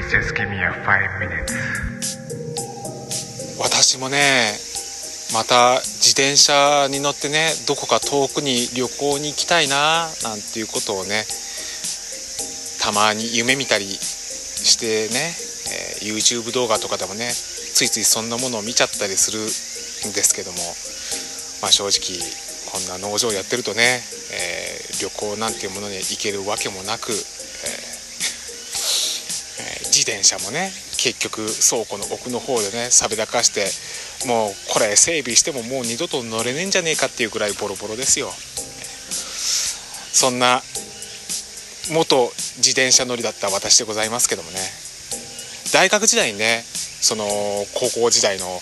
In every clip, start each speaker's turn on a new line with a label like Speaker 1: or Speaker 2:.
Speaker 1: Please just give me a five minutes.
Speaker 2: 私もねまた自転車に乗ってねどこか遠くに旅行に行きたいななんていうことをねたまに夢見たりしてね、え YouTube 動画とかでもねついついそんなものを見ちゃったりするんですけども、まあ、正直こんな農場やってるとね、えー旅行なんていうものに行けるわけもなく、えー自転車もね結局倉庫の奥の方でねさびだかしてもうこれ整備してももう二度と乗れねえんじゃねえかっていうぐらいボロボロですよ。そんな元自転車乗りだった私でございますけどもね。大学時代にねその高校時代の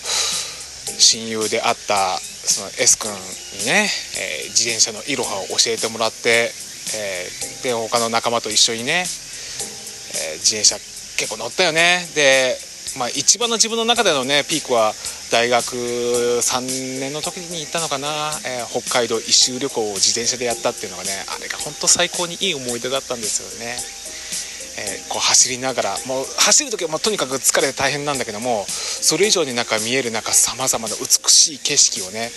Speaker 2: 親友であったその S 君にね、えー自転車のいろはを教えてもらって、えーで他の仲間と一緒にね、えー自転車結構乗ったよね。で、まあ、一番の自分の中でのねピークは大学3年の時に行ったのかな、えー北海道一周旅行を自転車でやったっていうのがねあれが本当最高にいい思い出だったんですよね。えーこう走りながら。もう走る時はもうとにかく疲れて大変なんだけどもそれ以上になんか見える中さまざまな美しい景色をね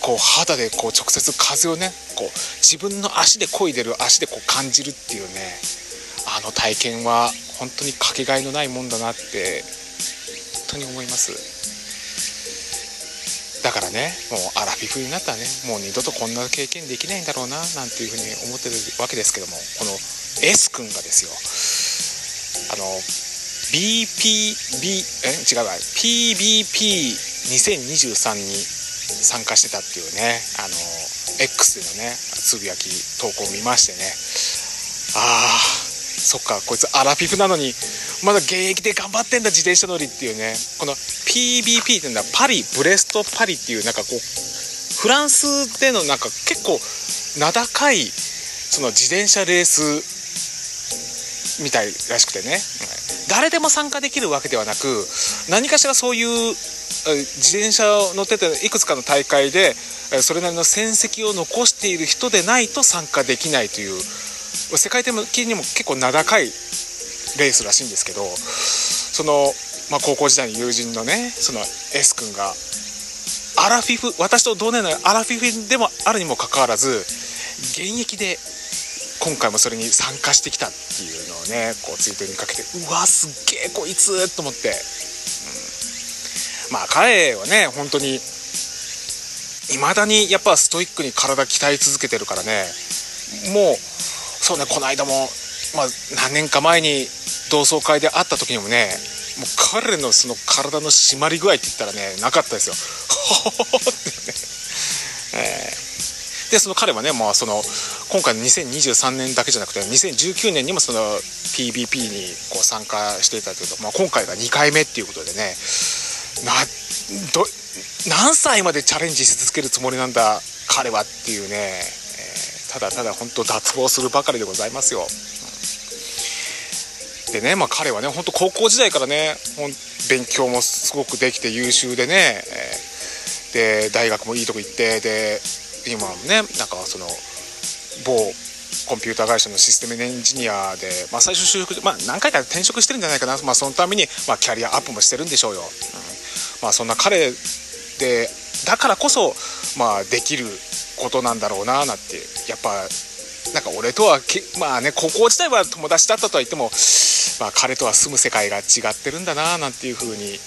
Speaker 2: こう肌でこう直接風をねこう自分の足で漕いでる足でこう感じるっていうねあの体験は本当にかけがえのないもんだなって本当に思います。だからねもうアラフィフになったらねもう二度とこんな経験できないんだろうななんていうふうに思ってるわけですけどもこの S 君がですよあの BPB え？違うわ。PBP2023 に参加してたっていうねあの X でのねつぶやき投稿を見ましてね。ああそっかこいつアラフィフなのにまだ現役で頑張ってんだ自転車乗りっていうね。この PBP っていうのはパリブレストパリっていうなんかこうフランスでのなんか結構名高いその自転車レースみたいらしくてね。誰でも参加できるわけではなく何かしらそういう自転車を乗ってていくつかの大会でそれなりの戦績を残している人でないと参加できないという世界的にも結構名高いレースらしいんですけどその、まあ、高校時代に友人のねその S 君がアラフィフ私と同年代のアラフィフでもあるにもかかわらず現役で今回もそれに参加してきたっていうのをねこうツイートにかけてうわすっげえこいつと思って、うん。まあ彼はね本当にいまだにやっぱストイックに体鍛え続けてるからねもうそうねこの間も、まあ、何年か前に同窓会で会った時にもねもう彼のその体の締まり具合って言ったらねなかったですよ。ってね、えー。でその彼はね、まあ、その今回の2023年だけじゃなくて2019年にもその PBP にこう参加していたというと、まあ、今回が2回目っていうことでねなど何歳までチャレンジし続けるつもりなんだ彼はっていうね、ただただ本当脱帽するばかりでございますよ。でね、まあ、彼はね本当高校時代からねほん勉強もすごくできて優秀でね、えーで大学もいいとこ行ってで今もねなんかその某コンピューター会社のシステムエンジニアで、まあ、最初就職、まあ、何回か転職してるんじゃないかな、まあ、そのために、まあ、キャリアアップもしてるんでしょうよ、うん。まあ、そんな彼でだからこそ、まあ、できることなんだろうななんてやっぱなんか俺とはまあね高校時代は友達だったとは言っても、まあ、彼とは住む世界が違ってるんだななんていうふうに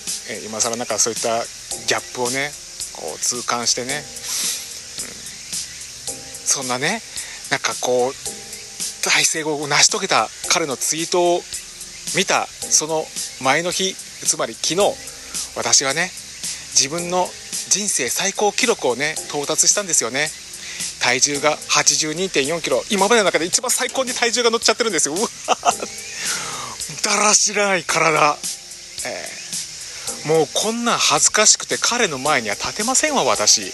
Speaker 2: 今更なんかそういったギャップをねこう痛感してね、うん。そんなねなんかこう大成功を成し遂げた彼のツイートを見たその前の日つまり昨日私はね自分の人生最高記録をね到達したんですよね。体重が8 2 4キロ。今までの中で一番最高に体重が乗っちゃってるんですよ。うわ。だらしない体、えーもうこんな恥ずかしくて彼の前には立てませんわ私。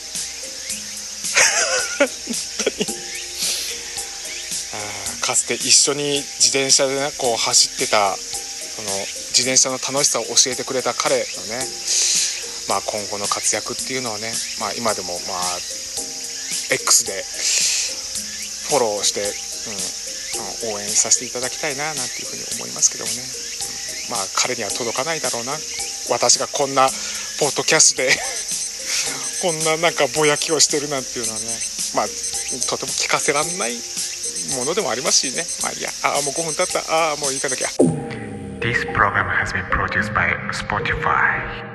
Speaker 2: あーかつて一緒に自転車でねこう走ってたその自転車の楽しさを教えてくれた彼のね、まあ、今後の活躍っていうのをね、まあ、今でもまあ X でフォローして、うん、応援させていただきたいななんていうふうに思いますけどもね、うんまあ彼には届かないだろうな。私がこんなポッドキャストで こんななんかぼやきをしてるなんていうのはねまあとても聞かせらんないものでもありますしね。まあいやああもう5分経った。ああもう行かなきゃ
Speaker 1: This program has been produced by Spotify.